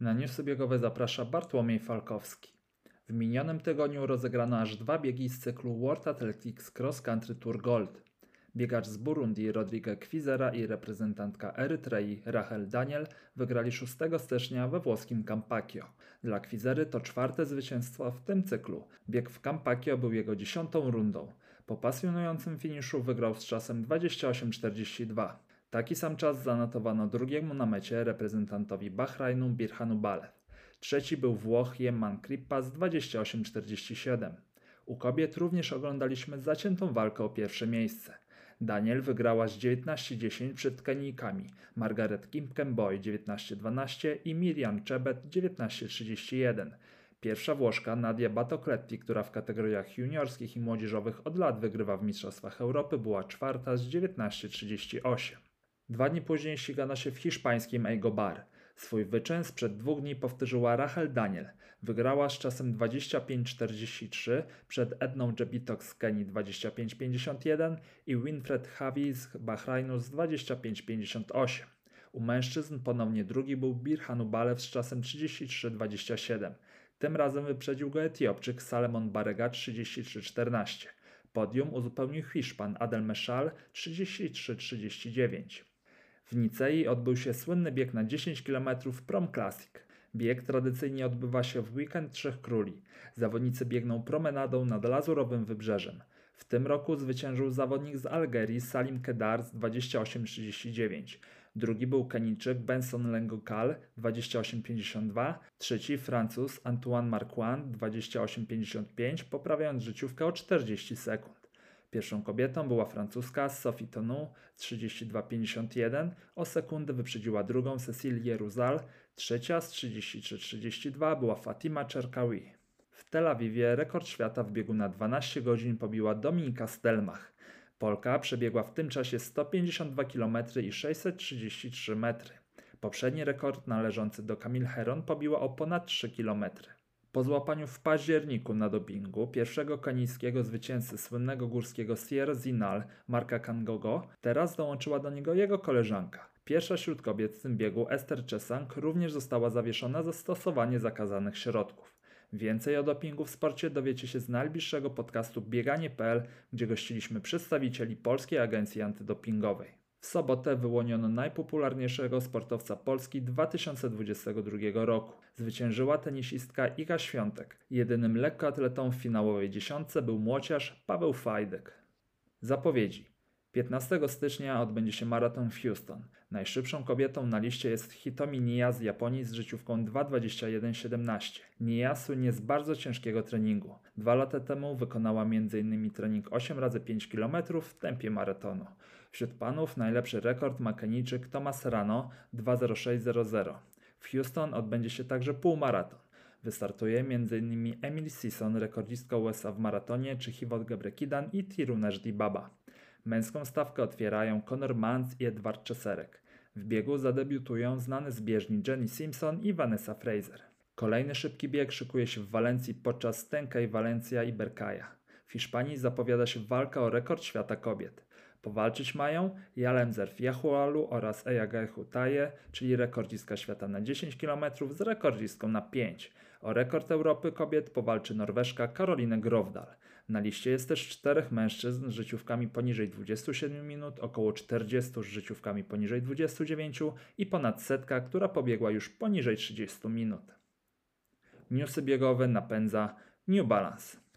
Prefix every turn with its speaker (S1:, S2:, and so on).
S1: Na newsy biegowe zaprasza Bartłomiej Falkowski. W minionym tygodniu rozegrano aż dwa biegi z cyklu World Athletics Cross Country Tour Gold. Biegacz z Burundi Rodrigue Kwizera i reprezentantka Erytrei Rachel Daniel wygrali 6 stycznia we włoskim Campacchio. Dla Kwizery to czwarte zwycięstwo w tym cyklu. Bieg w Campacchio był jego dziesiątą rundą. Po pasjonującym finiszu wygrał z czasem 28.42. Taki sam czas zanotowano drugiemu na mecie reprezentantowi Bahrajnu Birhanu Balew. Trzeci był Włoch Jemman Krippa z 28.47. U kobiet również oglądaliśmy zaciętą walkę o pierwsze miejsce. Daniel wygrała z 19-10 przed Kenijkami, Margaret Kimpkenboy 19-12 i Miriam Czebet 19-31. Pierwsza Włoszka Nadia Batocletti, która w kategoriach juniorskich i młodzieżowych od lat wygrywa w Mistrzostwach Europy, była czwarta z 19-38. Dwa dni później ścigano się w hiszpańskim Eigo Bar. Swój wyczyn sprzed dwóch dni powtórzyła Rachel Daniel. Wygrała z czasem 25.43 przed Edną Jebitok z Kenii 25.51 i Winfred Havi z Bahrajnu z 25.58. U mężczyzn ponownie drugi był Birhanu Balew z czasem 33.27. Tym razem wyprzedził go Etiopczyk Salemon Barega 33.14. Podium uzupełnił Hiszpan Adel Meszal 33.39. W Nicei odbył się słynny bieg na 10 km Prom Classic. Bieg tradycyjnie odbywa się w weekend Trzech Króli. Zawodnicy biegną promenadą nad lazurowym wybrzeżem. W tym roku zwyciężył zawodnik z Algerii Salim Kedar z 28.39. Drugi był Kenijczyk Benson Lengokal 28.52. Trzeci Francuz Antoine Marquand 28.55, poprawiając życiówkę o 40 sekund. Pierwszą kobietą była francuska Sophie Tonou 32,51, o sekundę wyprzedziła drugą Cecilię Ruzal, trzecia z 33,32 była Fatima Czerkawi. W Tel Awiwie rekord świata w biegu na 12 godzin pobiła Dominika Stelmach. Polka przebiegła w tym czasie 152 km i 633 metry. Poprzedni rekord należący do Camille Heron pobiła o ponad 3 km. Po złapaniu w październiku na dopingu pierwszego kenijskiego zwycięzcy słynnego górskiego Sierra Zinal, Marka Kangogo, teraz dołączyła do niego jego koleżanka. Pierwsza wśród kobiet w tym biegu, Esther Czesang, również została zawieszona za stosowanie zakazanych środków. Więcej o dopingu w sporcie dowiecie się z najbliższego podcastu Bieganie.pl, gdzie gościliśmy przedstawicieli Polskiej Agencji Antydopingowej. W sobotę wyłoniono najpopularniejszego sportowca Polski 2022 roku. Zwyciężyła tenisistka Iga Świątek. Jedynym lekkoatletą w finałowej dziesiątce był młociarz Paweł Fajdek. Zapowiedzi. 15 stycznia odbędzie się maraton w Houston. Najszybszą kobietą na liście jest Hitomi Nia z Japonii z życiówką 2.21.17. Nia słynie z bardzo ciężkiego treningu. Dwa lata temu wykonała m.in. trening 8 razy 5 km w tempie maratonu. Wśród panów najlepszy rekord ma Kenijczyk Thomas Rano 2.06.00. W Houston odbędzie się także półmaraton. Wystartuje m.in. Emily Sisson, rekordzistka USA w maratonie, czy Hivot Gebrekidan i Tirunesh Dibaba. Męską stawkę otwierają Conor Mans i Edward Czeserek. W biegu zadebiutują znane z bieżni Jenny Simpson i Vanessa Fraser. Kolejny szybki bieg szykuje się w Walencji podczas Tenkej Valencia i Berkaja. W Hiszpanii zapowiada się walka o rekord świata kobiet. Powalczyć mają Jalemzer Fiachualu oraz Eja Hutaje, czyli rekordzistka świata na 10 km z rekordzistką na 5. O rekord Europy kobiet powalczy Norweszka Karoline Grovdal. Na liście jest też czterech mężczyzn z życiówkami poniżej 27 minut, około 40 z życiówkami poniżej 29 i ponad setka, która pobiegła już poniżej 30 minut. Newsy biegowe napędza New Balance.